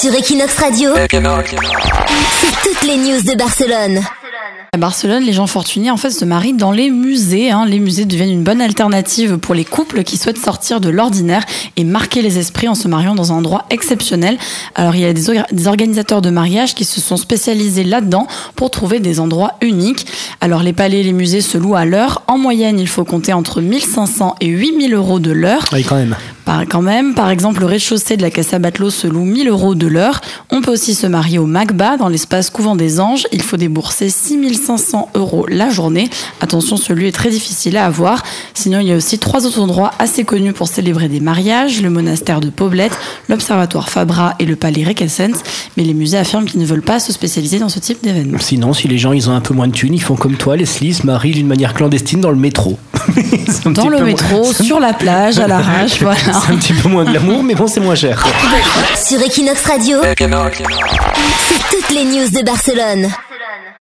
Sur Equinox Radio, c'est toutes les news de Barcelone. À Barcelone, les gens fortunés en fait se marient dans les musées. hein. Les musées deviennent une bonne alternative pour les couples qui souhaitent sortir de l'ordinaire et marquer les esprits en se mariant dans un endroit exceptionnel. Alors il y a des, or- des organisateurs de mariage qui se sont spécialisés là-dedans pour trouver des endroits uniques. Alors les palais et les musées se louent à l'heure. En moyenne, il faut compter entre 1500 et 8000 euros de l'heure. Oui, quand même. Quand même, par exemple, le rez-de-chaussée de la Casa Batlló se loue 1000 euros de l'heure. On peut aussi se marier au Magba, dans l'espace couvent des Anges. Il faut débourser 6500 euros la journée. Attention, celui est très difficile à avoir. Sinon, il y a aussi trois autres endroits assez connus pour célébrer des mariages. Le monastère de Poblet, l'Observatoire Fabra et le Palais Requesens. Mais les musées affirment qu'ils ne veulent pas se spécialiser dans ce type d'événement. Sinon, si les gens ils ont un peu moins de thunes, ils font comme toi, Leslie, se marient d'une manière clandestine dans le métro. Dans le métro, moins- sur la plage, à l'arrache, voilà. C'est un petit peu moins de l'amour, mais bon, c'est moins cher. Sur Equinox Radio, c'est toutes les news de Barcelone.